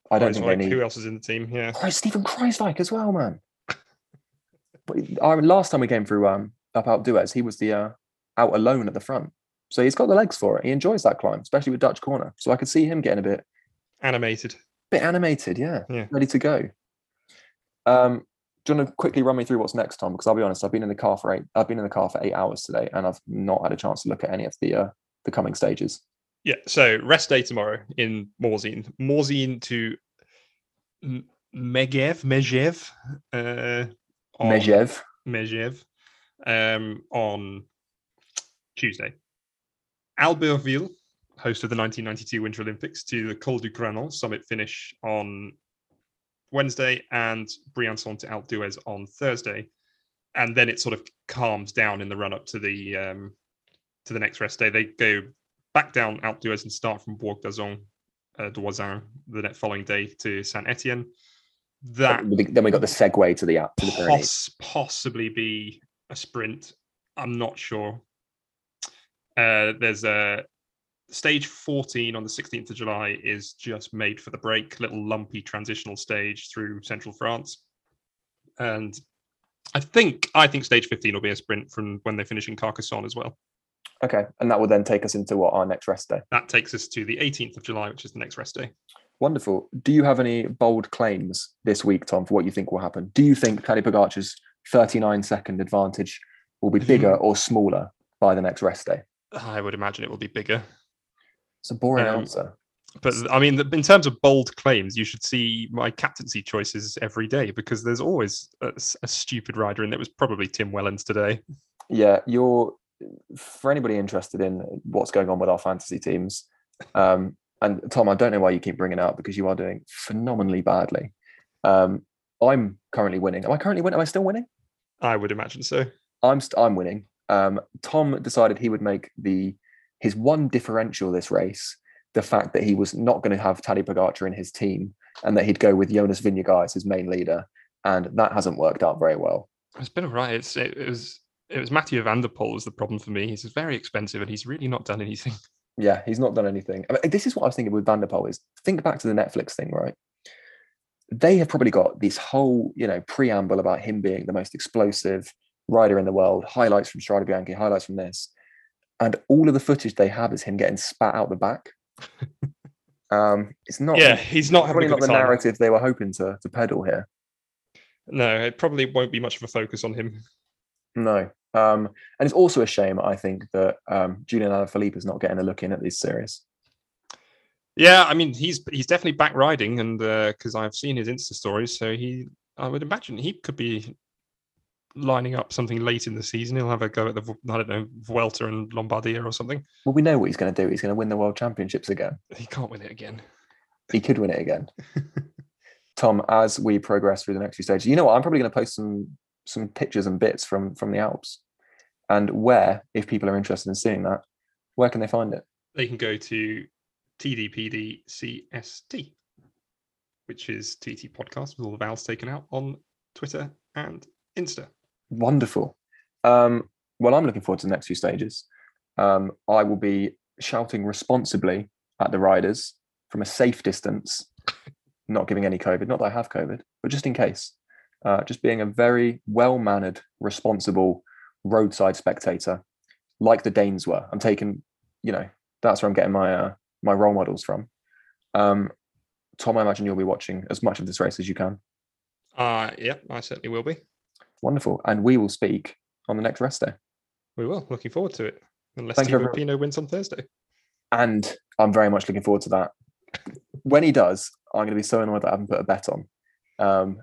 I don't think they need. Who else is in the team? Yeah, oh, Steven Kruijswijk as well, man. but I, last time we came through um, up Alpe d'Huez, he was the uh, out alone at the front, so he's got the legs for it. He enjoys that climb, especially with Dutch corner. So I could see him getting a bit animated bit animated, yeah, yeah, ready to go. Um, do you want to quickly run me through what's next, Tom? Because I'll be honest, I've been in the car for eight. I've been in the car for eight hours today, and I've not had a chance to look at any of the uh, the coming stages. Yeah. So rest day tomorrow in Morzine. Morzine to Megève, Mejev, uh, on- Medvedev. Medvedev um, on Tuesday. Albertville hosted the 1992 Winter Olympics to the Col du Granon summit finish on Wednesday and Briançon to Alpe d'Huez on Thursday. And then it sort of calms down in the run up to the um, to the next rest day. They go back down Alpe d'Huez and start from Bourg d'Azon, uh, d'Oisans the next following day to Saint Etienne. That Then we got the segue to the app to the Pyrenees. poss- possibly be a sprint. I'm not sure. Uh, there's a stage 14 on the 16th of July is just made for the break, little lumpy transitional stage through central France. And I think I think stage 15 will be a sprint from when they finish in Carcassonne as well. Okay, and that will then take us into what our next rest day. That takes us to the 18th of July, which is the next rest day. Wonderful. Do you have any bold claims this week, Tom, for what you think will happen? Do you think Tadej Pogacar's 39 second advantage will be bigger or smaller by the next rest day? I would imagine it will be bigger. It's a boring Um, answer. But I mean, in terms of bold claims, you should see my captaincy choices every day because there's always a stupid rider, and it was probably Tim Wellens today. Yeah, you're for anybody interested in what's going on with our fantasy teams. Um, and Tom, I don't know why you keep bringing it up because you are doing phenomenally badly. Um, I'm currently winning. Am I currently winning? Am I still winning? I would imagine so. I'm st- I'm winning. Um, Tom decided he would make the his one differential this race the fact that he was not going to have Tadej Pogacar in his team and that he'd go with Jonas Vingegaard as his main leader, and that hasn't worked out very well. It's been all right. It's, it, it was it was Mathieu Van der Poel was the problem for me. He's very expensive, and he's really not done anything. Yeah, he's not done anything. I mean, this is what I was thinking with Van der Poel is think back to the Netflix thing, right? They have probably got this whole, you know, preamble about him being the most explosive rider in the world, highlights from Strade Bianchi, highlights from this. And all of the footage they have is him getting spat out the back. um, it's not yeah, he's not having probably not the time. narrative they were hoping to to peddle here. No, it probably won't be much of a focus on him. No. Um, and it's also a shame, I think, that um, Julien Alaphilippe is not getting a look in at this series. Yeah, I mean he's he's definitely back riding, and because I've seen his Insta stories, so he I would imagine he could be lining up something late in the season. He'll have a go at the I don't know Vuelta and Lombardia or something. Well, we know what he's going to do. He's going to win the World Championships again. He can't win it again. he could win it again. Tom, as we progress through the next few stages, you know what? I'm probably going to post some some pictures and bits from from the Alps, and where, if people are interested in seeing that, where can they find it? They can go to TDPDCST, which is TT Podcast with all the vowels taken out on Twitter and Insta. Wonderful. Um, well, I'm looking forward to the next few stages. Um, I will be shouting responsibly at the riders from a safe distance, not giving any COVID. Not that I have COVID, but just in case. Uh, just being a very well mannered, responsible roadside spectator, like the Danes were. I'm taking, you know, that's where I'm getting my uh, my role models from. Um, Tom, I imagine you'll be watching as much of this race as you can. Uh yeah, I certainly will be. Wonderful, and we will speak on the next rest day. We will. Looking forward to it. Unless Thank Thibaut wins on Thursday. and I'm very much looking forward to that. When he does, I'm going to be so annoyed that I haven't put a bet on. Um,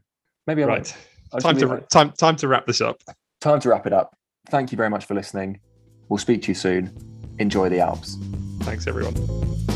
maybe I won't. Right. I'll Time to it. time time to wrap this up. time to wrap it up. Thank you very much for listening. We'll speak to you soon. Enjoy the Alps. Thanks everyone.